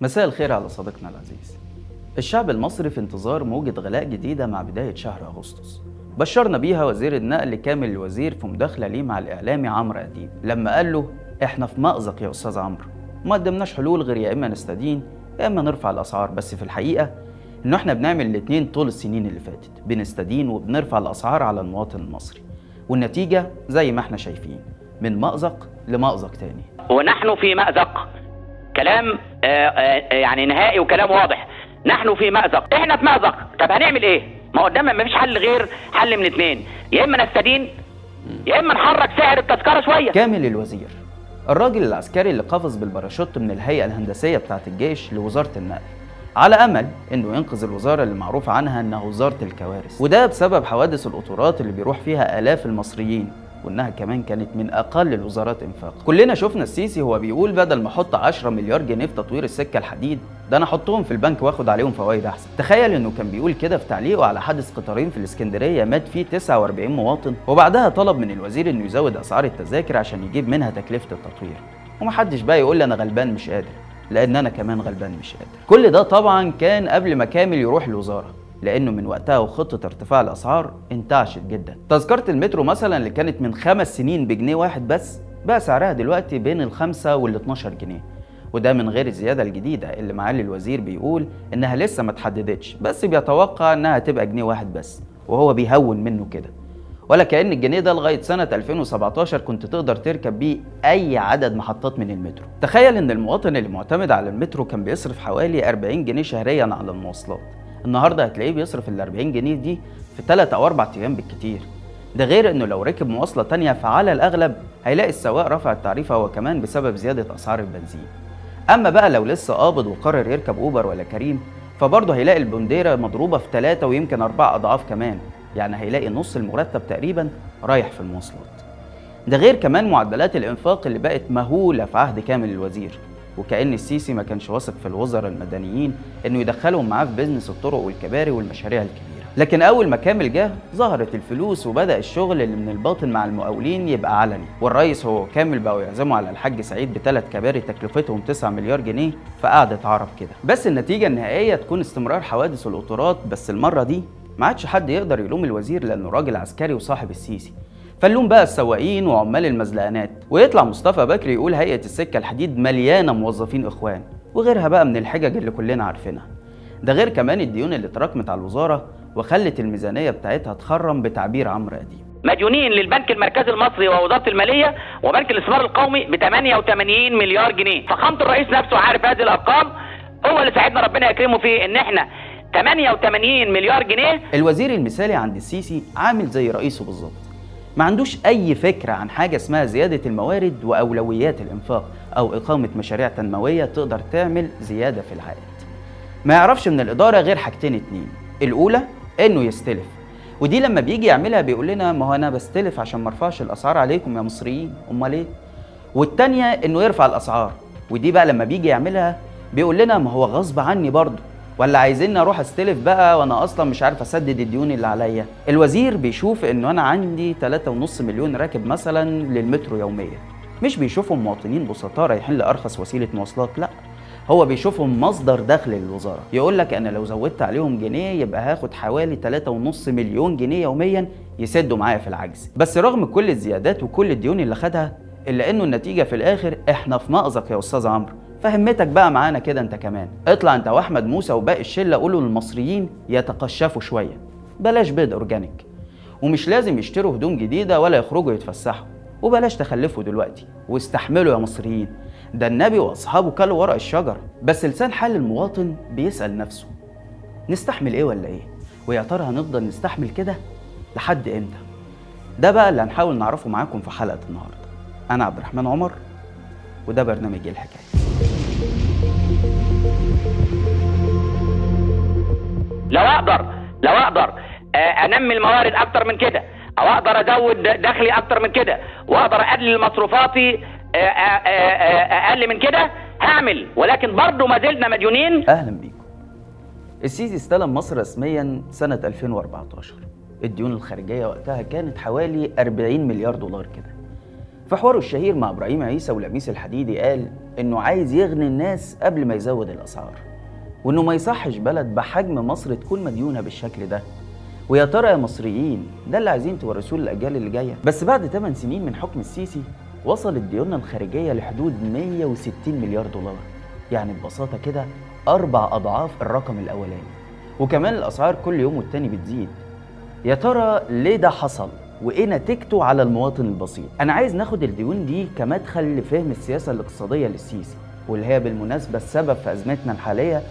مساء الخير على صديقنا العزيز. الشعب المصري في انتظار موجة غلاء جديدة مع بداية شهر أغسطس. بشرنا بيها وزير النقل كامل الوزير في مداخلة ليه مع الإعلامي عمرو أديب. لما قال له إحنا في مأزق يا أستاذ عمرو ما قدمناش حلول غير يا إما نستدين يا إما نرفع الأسعار. بس في الحقيقة إنه إحنا بنعمل الاتنين طول السنين اللي فاتت. بنستدين وبنرفع الأسعار على المواطن المصري. والنتيجة زي ما إحنا شايفين من مأزق لمأزق تاني. ونحن في مأزق كلام آه، آه، يعني نهائي وكلام واضح. نحن في مأزق. إحنا في مأزق؟ طب هنعمل إيه؟ ما قدام ما فيش حل غير حل من اثنين يا إما نستدين يا إما نحرك سعر التذكرة شوية. كامل الوزير الراجل العسكري اللي قفز بالباراشوت من الهيئة الهندسية بتاعة الجيش لوزارة النقل على أمل إنه ينقذ الوزارة اللي معروف عنها إنها وزارة الكوارث. وده بسبب حوادث القطورات اللي بيروح فيها آلاف المصريين. وإنها كمان كانت من أقل الوزارات إنفاقا كلنا شفنا السيسي هو بيقول بدل ما أحط 10 مليار جنيه في تطوير السكة الحديد ده أنا أحطهم في البنك وآخد عليهم فوائد أحسن. تخيل إنه كان بيقول كده في تعليقه على حادث قطارين في الإسكندرية مات فيه 49 مواطن وبعدها طلب من الوزير إنه يزود أسعار التذاكر عشان يجيب منها تكلفة التطوير. ومحدش بقى يقول لي أنا غلبان مش قادر لأن أنا كمان غلبان مش قادر. كل ده طبعا كان قبل ما كامل يروح الوزارة. لأنه من وقتها وخطة ارتفاع الأسعار انتعشت جدا. تذكرة المترو مثلا اللي كانت من خمس سنين بجنيه واحد بس بقى سعرها دلوقتي بين الخمسة وال 12 جنيه. وده من غير الزيادة الجديدة اللي معالي الوزير بيقول إنها لسه ما اتحددتش بس بيتوقع إنها تبقى جنيه واحد بس وهو بيهون منه كده. ولا كأن الجنيه ده لغاية سنة 2017 كنت تقدر تركب بيه أي عدد محطات من المترو. تخيل إن المواطن اللي معتمد على المترو كان بيصرف حوالي 40 جنيه شهريا على المواصلات. النهاردة هتلاقيه بيصرف ال 40 جنيه دي في 3 أو 4 أيام بالكتير. ده غير إنه لو ركب مواصلة تانية فعلى الأغلب هيلاقي السواق رفع التعريفة هو كمان بسبب زيادة أسعار البنزين. أما بقى لو لسه قابض وقرر يركب أوبر ولا كريم فبرضه هيلاقي البنديرة مضروبة في 3 ويمكن 4 أضعاف كمان يعني هيلاقي نص المرتب تقريبا رايح في المواصلات. ده غير كمان معدلات الإنفاق اللي بقت مهولة في عهد كامل الوزير. وكأن السيسي ما كانش واثق في الوزراء المدنيين إنه يدخلهم معاه في بيزنس الطرق والكباري والمشاريع الكبيرة. لكن أول ما كامل جه ظهرت الفلوس وبدأ الشغل اللي من الباطن مع المقاولين يبقى علني. والرئيس هو كامل بقوا يعزموا على الحاج سعيد بثلاث كباري تكلفتهم 9 مليار جنيه فقعدت عرب كده. بس النتيجة النهائية تكون استمرار حوادث القطورات بس المرة دي ما عادش حد يقدر يلوم الوزير لأنه راجل عسكري وصاحب السيسي. فنلوم بقى السواقين وعمال المزلقانات. ويطلع مصطفى بكري يقول هيئة السكة الحديد مليانة موظفين إخوان وغيرها بقى من الحجج اللي كلنا عارفينها. ده غير كمان الديون اللي اتراكمت على الوزارة وخلت الميزانية بتاعتها تخرم بتعبير عمرو أديب. مديونين للبنك المركزي المصري ووزارة المالية وبنك الاستثمار القومي ب 88 مليار جنيه. فخامة الرئيس نفسه عارف هذه الأرقام. هو اللي ساعدنا ربنا يكرمه فيه إن إحنا 88 مليار جنيه. الوزير المثالي عند السيسي عامل زي رئيسه بالظبط. ما عندوش أي فكرة عن حاجة اسمها زيادة الموارد وأولويات الإنفاق أو إقامة مشاريع تنموية تقدر تعمل زيادة في العائد. ما يعرفش من الإدارة غير حاجتين اتنين. الأولى إنه يستلف. ودي لما بيجي يعملها بيقول لنا ما هو أنا بستلف عشان ما أرفعش الأسعار عليكم يا مصريين. أمال إيه؟ والتانية إنه يرفع الأسعار. ودي بقى لما بيجي يعملها بيقول لنا ما هو غصب عني برضه. ولا عايزيني أروح استلف بقى وأنا أصلا مش عارف اسدد الديون اللي عليا. الوزير بيشوف انه أنا عندي 3.5 مليون راكب مثلا للمترو يوميا. مش بيشوفهم مواطنين بسطاء رايحين لأرخص وسيلة مواصلات لا. هو بيشوفهم مصدر دخل للوزاره يقول لك أنا لو زودت عليهم جنيه يبقى هاخد حوالي 3.5 مليون جنيه يوميا يسدوا معايا في العجز. بس رغم كل الزيادات وكل الديون اللي خدها إلا إنه النتيجة في الآخر إحنا في مأزق يا أستاذ عمرو. فهمتك بقى معانا كده انت كمان. اطلع انت واحمد موسى وباقي الشلة قولوا للمصريين يتقشفوا شوية. بلاش بيض organic. ومش لازم يشتروا هدوم جديدة ولا يخرجوا يتفسحوا. وبلاش تخلفوا دلوقتي. واستحملوا يا مصريين. ده النبي وأصحابه كلوا ورق الشجر. بس لسان حال المواطن بيسأل نفسه. نستحمل إيه ولا إيه؟ ويا ترى هنفضل نستحمل كده لحد إمتى؟ ده بقى اللي هنحاول نعرفه معاكم في حلقة النهارده. أنا عبد الرحمن عمر وده برنامج الحكاية. لو أقدر لو أقدر آه، أنمي الموارد أكتر من كده أو أقدر أزود دخلي أكتر من كده وأقدر أقلل مصروفاتي آه، آه، أقل من كده هعمل. ولكن برضه ما زلنا مديونين. أهلا بيكم. السيسي استلم مصر رسميا سنة 2014 الديون الخارجية وقتها كانت حوالي 40 مليار دولار كده. في حواره الشهير مع إبراهيم عيسى ولميس الحديدي قال إنه عايز يغني الناس قبل ما يزود الأسعار. وإنه ما يصحش بلد بحجم مصر تكون مديونة بالشكل ده. ويا ترى يا مصريين ده اللي عايزين تورثوه للأجيال اللي جاية. بس بعد 8 سنين من حكم السيسي وصلت ديوننا الخارجية لحدود 160 مليار دولار. يعني ببساطة كده أربع أضعاف الرقم الأولاني. وكمان الأسعار كل يوم والتاني بتزيد. يا ترى ليه ده حصل؟ وإيه نتيجته على المواطن البسيط؟ أنا عايز ناخد الديون دي كمدخل لفهم السياسة الاقتصادية للسيسي واللي هي بالمناسبة السبب في أزمتنا الحالية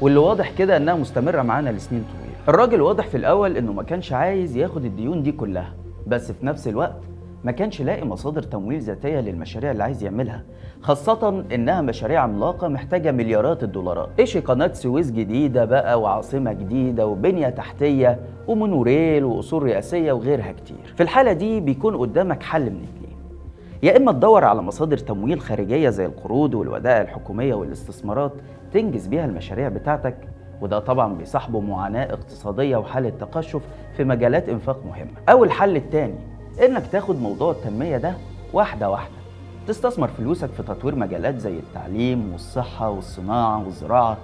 واللي واضح كده إنها مستمرة معانا لسنين طويلة. الراجل واضح في الأول إنه ما كانش عايز ياخد الديون دي كلها بس في نفس الوقت ما كانش لاقي مصادر تمويل ذاتية للمشاريع اللي عايز يعملها خاصة إنها مشاريع عملاقة محتاجة مليارات الدولارات. إيش قناة سويس جديدة بقى وعاصمة جديدة وبنية تحتية ومونوريل وقصور رئاسية وغيرها كتير. في الحالة دي بيكون قدامك حل من اتنين. يا إما تدور على مصادر تمويل خارجية زي القروض والودائع الحكومية والاستثمارات تنجز بيها المشاريع بتاعتك. وده طبعا بيصاحبه معاناة اقتصادية وحالة تقشف في مجالات إنفاق مهمة أو الحل التاني إنك تاخد موضوع التنمية ده واحدة واحدة. تستثمر فلوسك في تطوير مجالات زي التعليم والصحة والصناعة والزراعة.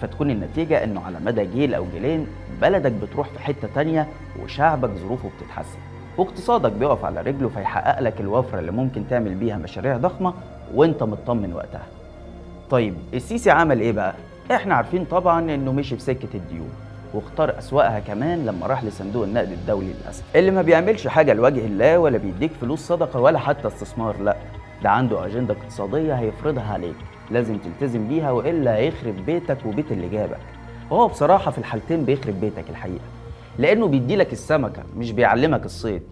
فتكون النتيجة إنه على مدى جيل أو جيلين بلدك بتروح في حتة تانية وشعبك ظروفه بتتحسن. واقتصادك بيقف على رجله فيحقق لك الوفرة اللي ممكن تعمل بيها مشاريع ضخمة وانت مطمن وقتها. طيب السيسي عمل إيه بقى؟ إحنا عارفين طبعا انه مشي في سكة الديون واختار أسوأها كمان لما راح لصندوق النقد الدولي للأسف. اللي ما بيعملش حاجة لوجه الله ولا بيديك فلوس صدقة ولا حتى استثمار لا. ده عنده أجندة اقتصادية هيفرضها عليك. لازم تلتزم بيها وإلا هيخرب بيتك وبيت اللي جابك. وهو بصراحة في الحالتين بيخرب بيتك الحقيقة. لأنه بيديلك السمكة مش بيعلمك الصيد.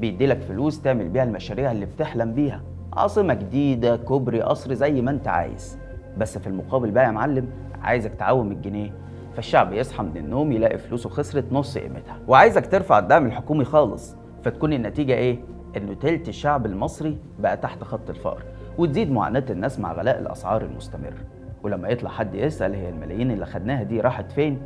بيديلك فلوس تعمل بيها المشاريع اللي بتحلم بيها. عاصمة جديدة كوبري قصر زي ما انت عايز. بس في المقابل بقى يا معلم عايزك تعوم الجنيه. فالشعب يصحى من النوم يلاقي فلوسه خسرت نص قيمتها. وعايزك ترفع الدعم الحكومي خالص. فتكون النتيجة إيه؟ انه تلت الشعب المصري بقى تحت خط الفقر. وتزيد معاناة الناس مع غلاء الأسعار المستمر. ولما يطلع حد يسأل هي الملايين اللي خدناها دي راحت فين؟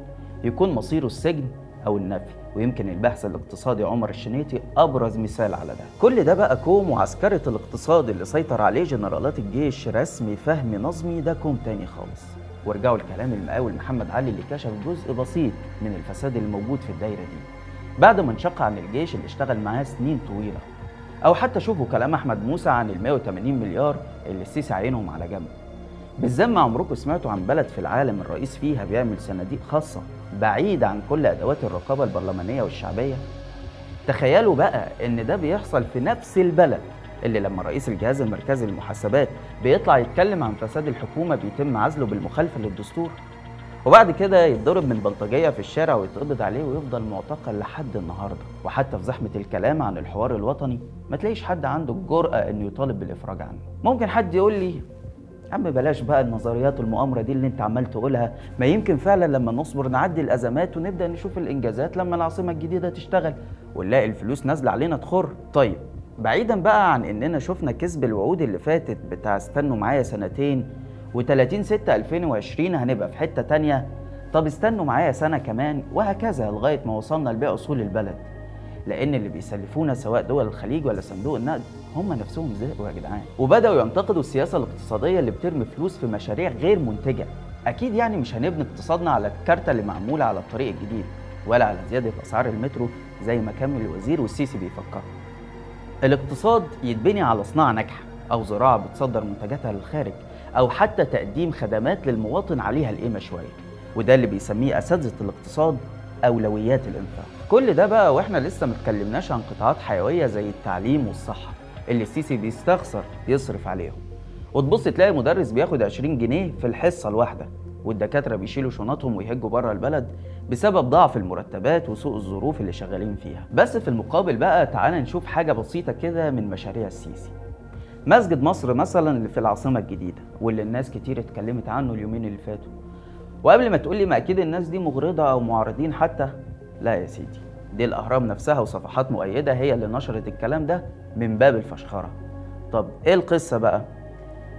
يكون مصيره السجن أو النفي. ويمكن الباحث الاقتصادي عمر الشنيتي أبرز مثال على ده. كل ده بقى كوم وعسكرة الاقتصاد اللي سيطر عليه جنرالات الجيش رسمي فهمي نظمي ده كوم تاني خالص. وارجعوا لكلام المقاول محمد علي اللي كشف جزء بسيط من الفساد الموجود في الدايرة دي. بعد ما انشق عن الجيش اللي اشتغل معاه سنين طويلة. أو حتى شوفوا كلام أحمد موسى عن ال 180 مليار اللي السيسي عينهم على جنب. بالذم عمركم سمعتوا عن بلد في العالم الرئيس فيها بيعمل صناديق خاصة بعيد عن كل أدوات الرقابة البرلمانية والشعبية؟ تخيلوا بقى إن ده بيحصل في نفس البلد اللي لما رئيس الجهاز المركزي للمحاسبات بيطلع يتكلم عن فساد الحكومة بيتم عزله بالمخالفة للدستور. وبعد كده يتضرب من بلطجية في الشارع ويتقبض عليه ويفضل معتقل لحد النهارده. وحتى في زحمة الكلام عن الحوار الوطني ما تلاقيش حد عنده الجرأة إنه يطالب بالإفراج عنه. ممكن حد يقول لي يا عم بلاش بقى النظريات والمؤامرة دي اللي انت عمال تقولها. ما يمكن فعلا لما نصبر نعدي الأزمات ونبدأ نشوف الإنجازات لما العاصمة الجديدة تشتغل ونلاقي الفلوس نازلة علينا تخر. طيب بعيدا بقى عن إننا شفنا كذب الوعود اللي فاتت بتاع استنوا معايا سنتين و30 6 2020 هنبقى في حتة تانية. طب استنوا معايا سنة كمان وهكذا لغاية ما وصلنا لبيع أصول البلد. لأن اللي بيسلفونا سواء دول الخليج ولا صندوق النقد هم نفسهم زهقوا يا جدعان. وبدأوا ينتقدوا السياسة الاقتصادية اللي بترمي فلوس في مشاريع غير منتجة. أكيد يعني مش هنبني اقتصادنا على الكارتة اللي معمولة على الطريق الجديد ولا على زيادة أسعار المترو زي ما كان الوزير والسيسي بيفكروا. الاقتصاد يتبني على صناعة ناجحة أو زراعة بتصدر منتجاتها للخارج أو حتى تقديم خدمات للمواطن عليها القيمة شوية. وده اللي بيسميه أساتذة الاقتصاد أولويات الإنفاق. كل ده بقى وإحنا لسه ما اتكلمناش عن قطاعات حيوية زي التعليم والصحة اللي السيسي بيستخسر يصرف عليهم. وتبص تلاقي مدرس بياخد 20 جنيه في الحصة الواحدة والدكاترة بيشيلوا شنطهم ويهجوا بره البلد بسبب ضعف المرتبات وسوء الظروف اللي شغالين فيها. بس في المقابل بقى تعال نشوف حاجة بسيطة كده من مشاريع السيسي. مسجد مصر مثلا اللي في العاصمة الجديدة واللي الناس كتير اتكلمت عنه اليومين اللي فاتوا. وقبل ما تقول لي ما أكيد الناس دي مغرضة أو معارضين حتى لا يا سيدي دي الأهرام نفسها وصفحات مؤيدة هي اللي نشرت الكلام ده من باب الفشخرة. طب إيه القصة بقى؟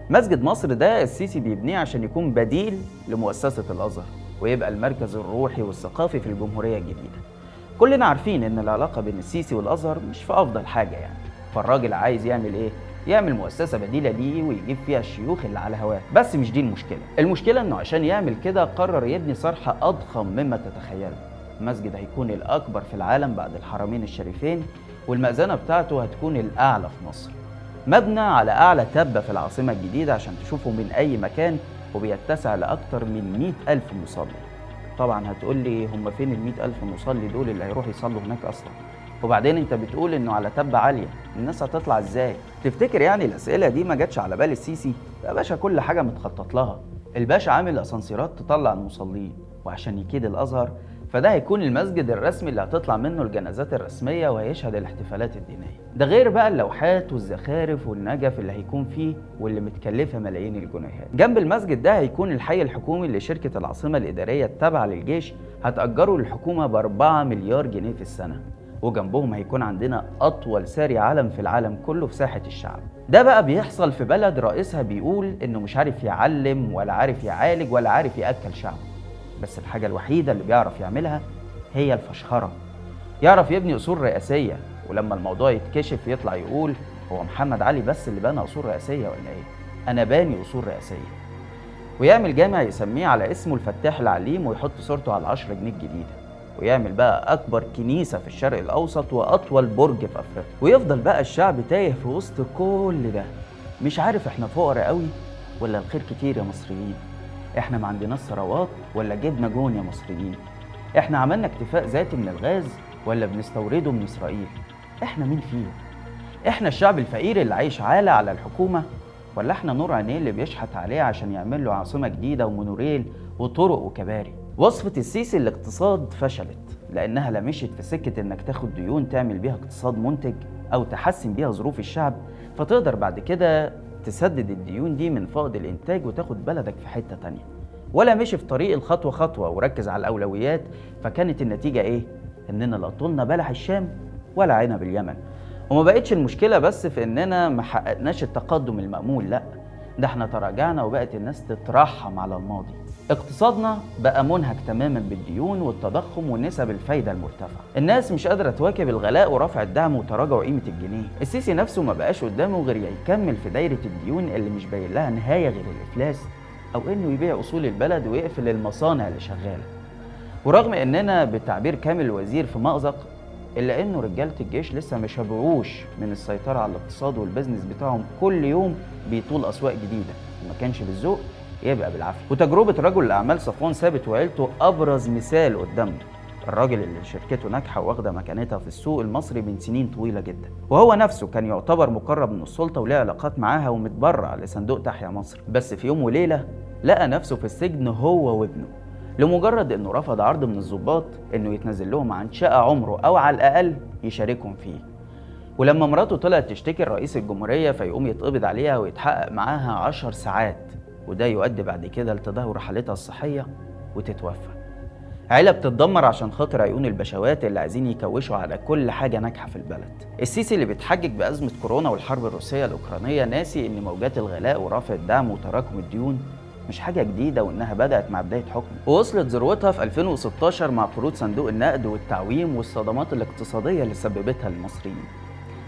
مسجد مصر ده السيسي بيبنيه عشان يكون بديل لمؤسسة الأزهر ويبقى المركز الروحي والثقافي في الجمهورية الجديدة. كلنا عارفين إن العلاقة بين السيسي والأزهر مش في أفضل حاجة يعني. فالراجل عايز يعمل إيه؟ يعمل مؤسسة بديلة ليه ويجيب فيها الشيوخ اللي على هواه. بس مش دي المشكلة. المشكلة إنه عشان يعمل كده قرر يبني صرح أضخم مما تتخيله. المسجد هيكون الأكبر في العالم بعد الحرمين الشريفين والمأذنة بتاعته هتكون الأعلى في مصر. مبنى على أعلى تبة في العاصمة الجديدة عشان تشوفه من أي مكان وبيتسع لأكتر من 100 ألف مصلي. طبعا هتقول لي هم فين ال 100 ألف مصلي دول اللي هيروحوا يصلوا هناك أصلا؟ وبعدين أنت بتقول إنه على تبة عالية. الناس هتطلع إزاي؟ تفتكر يعني الأسئلة دي ما جاتش على بال السيسي؟ يا باشا كل حاجة متخطط لها. الباشا عامل أسانسيرات تطلع المصلين وعشان يكيد الأزهر فده هيكون المسجد الرسمي اللي هتطلع منه الجنازات الرسمية وهيشهد الاحتفالات الدينية. ده غير بقى اللوحات والزخارف والنجف اللي هيكون فيه واللي متكلفة ملايين الجنيهات. جنب المسجد ده هيكون الحي الحكومي اللي شركة العاصمة الإدارية التابعة للجيش هتأجره للحكومة ب 4 مليار جنيه في السنة. وجنبهم هيكون عندنا أطول ساري علم في العالم كله في ساحة الشعب. ده بقى بيحصل في بلد رئيسها بيقول إنه مش عارف يعلم ولا عارف يعالج ولا عارف يأكل شعبه بس الحاجة الوحيدة اللي بيعرف يعملها هي الفشخرة. يعرف يبني أصول رئاسية ولما الموضوع يتكشف يطلع يقول هو محمد علي بس اللي بنى أصول رئاسية ولا إيه؟ أنا باني أصول رئاسية. ويعمل جامع يسميه على اسمه الفتاح العليم ويحط صورته على العشرة جنيه الجديدة. ويعمل بقى أكبر كنيسة في الشرق الأوسط وأطول برج في أفريقيا. ويفضل بقى الشعب تايه في وسط كل ده. مش عارف إحنا فقراء قوي ولا الخير كتير يا مصريين؟ إحنا ما عندناش ثروات ولا جبنا جون يا مصريين. إحنا عملنا اكتفاء ذاتي من الغاز ولا بنستورده من إسرائيل؟ إحنا مين فيهم؟ إحنا الشعب الفقير اللي عايش عالة على الحكومة ولا إحنا نور عينيه اللي بيشحت عليه عشان يعمل له عاصمة جديدة ومونوريل وطرق وكباري؟ وصفة السيسي الاقتصاد فشلت لأنها لا في سكة إنك تاخد ديون تعمل بيها اقتصاد منتج أو تحسن بيها ظروف الشعب. فتقدر بعد كده تسدد الديون دي من فائض الإنتاج وتاخد بلدك في حتة تانية. ولا مشي في طريق الخطوة خطوة وركز على الأولويات فكانت النتيجة إيه؟ إننا لا طولنا بلح الشام ولا عنب اليمن وما بقتش المشكلة بس في إننا ما حققناش التقدم المأمول لأ. ده إحنا تراجعنا وبقت الناس تترحم على الماضي. اقتصادنا بقى منهك تماما بالديون والتضخم ونسب الفايدة المرتفعة. الناس مش قادرة تواكب الغلاء ورفع الدعم وتراجع قيمة الجنيه. السيسي نفسه ما بقاش قدامه غير يكمل في دايرة الديون اللي مش باين لها نهاية غير الإفلاس أو إنه يبيع أصول البلد ويقفل المصانع اللي شغالة. ورغم إننا بتعبير كامل الوزير في مأزق إلا إنه رجالة الجيش لسه ما شبعوش من السيطرة على الاقتصاد والبزنس بتاعهم. كل يوم بيطول أسواق جديدة. وما كانش بالذوق يبقى بالعافية. وتجربة رجل الأعمال صفوان ثابت وعيلته أبرز مثال قدامنا. الراجل اللي شركته ناجحة واخدة مكانتها في السوق المصري من سنين طويلة جدا. وهو نفسه كان يعتبر مقرب من السلطة وليه علاقات معاها ومتبرع لصندوق تحيا مصر. بس في يوم وليلة لقى نفسه في السجن هو وابنه. لمجرد إنه رفض عرض من الضباط إنه يتنازل لهم عن شقة عمره أو على الأقل يشاركهم فيه. ولما مراته طلعت تشتكي لرئيس الجمهورية فيقوم يتقبض عليها ويتحقق معاها عشر ساعات وده يؤدي بعد كده لتدهور حالتها الصحية وتتوفى. عيلة بتتدمر عشان خاطر عيون البشوات اللي عايزين يكوشوا على كل حاجة ناجحة في البلد. السيسي اللي بيتحجج بأزمة كورونا والحرب الروسية الأوكرانية ناسي إن موجات الغلاء ورفع الدعم وتراكم الديون مش حاجة جديدة وإنها بدأت مع بداية حكمه. ووصلت ذروتها في 2016 مع قروض صندوق النقد والتعويم والصدمات الاقتصادية اللي سببتها للمصريين.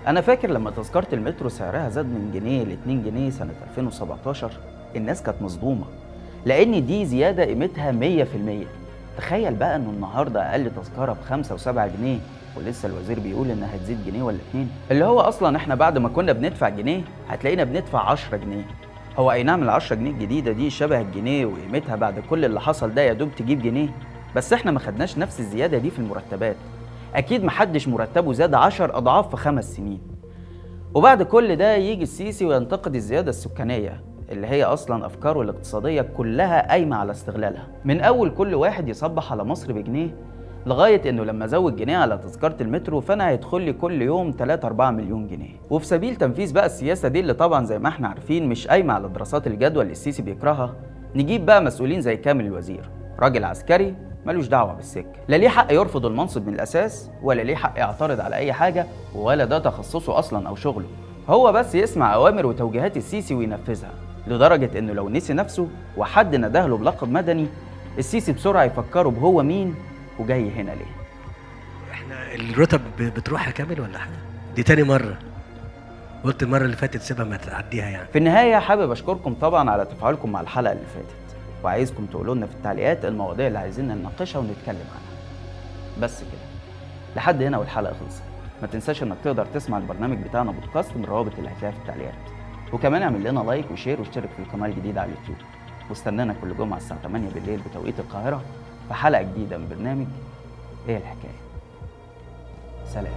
أنا فاكر لما تذكرة المترو سعرها زاد من جنيه ل 2 جنيه سنة 2017 الناس كانت مصدومة لأن دي زيادة قيمتها 100% تخيل بقى إنه النهاردة أقل تذكرة بخمسة وسبعة جنيه ولسه الوزير بيقول إنها هتزيد جنيه ولا اتنين. اللي هو أصلا إحنا بعد ما كنا بندفع جنيه هتلاقينا بندفع 10 جنيه. هو أي نعم ال 10 جنيه الجديدة دي شبه الجنيه وقيمتها بعد كل اللي حصل ده يا دوب تجيب جنيه. بس إحنا ما خدناش نفس الزيادة دي في المرتبات. أكيد محدش مرتبه زاد 10 أضعاف في خمس سنين. وبعد كل ده يجي السيسي وينتقد الزيادة السكانية اللي هي أصلا أفكاره الاقتصادية كلها قايمة على استغلالها. من أول كل واحد يصبح على مصر بجنيه لغاية إنه لما زود جنيه على تذكرة المترو فأنا هيدخل لي كل يوم 3 4 مليون جنيه. وفي سبيل تنفيذ بقى السياسة دي اللي طبعا زي ما إحنا عارفين مش قايمة على دراسات الجدوى اللي السيسي بيكرهها نجيب بقى مسؤولين زي كامل الوزير راجل عسكري ملوش دعوة بالسكه لا ليه حق يرفض المنصب من الأساس ولا ليه حق يعترض على أي حاجة ولا ده تخصصه أصلا أو شغله. هو بس يسمع أوامر وتوجيهات السيسي وينفذها لدرجة إنه لو نسي نفسه وحد نداه له بلقب مدني السيسي بسرعة يفكروا بهو مين؟ وجاي هنا ليه؟ إحنا الرتب ب- بتروح يا كامل ولا حاجة؟ دي تاني مرة. قلت المرة اللي فاتت سيبها ما تعديها يعني. في النهاية حابب أشكركم طبعا على تفاعلكم مع الحلقة اللي فاتت. وعايزكم تقولوا لنا في التعليقات المواضيع اللي عايزين نناقشها ونتكلم عنها. بس كده. لحد هنا والحلقة خلصت. ما تنساش إنك تقدر تسمع البرنامج بتاعنا بودكاست من الروابط اللي هتلاقيها في التعليقات وكمان اعمل لنا like و share واشترك في القناة الجديدة على اليوتيوب. واستنانا كل جمعة الساعة 8 بالليل بتوقيت القاهرة. في حلقة جديدة من برنامج إيه الحكاية. سلام.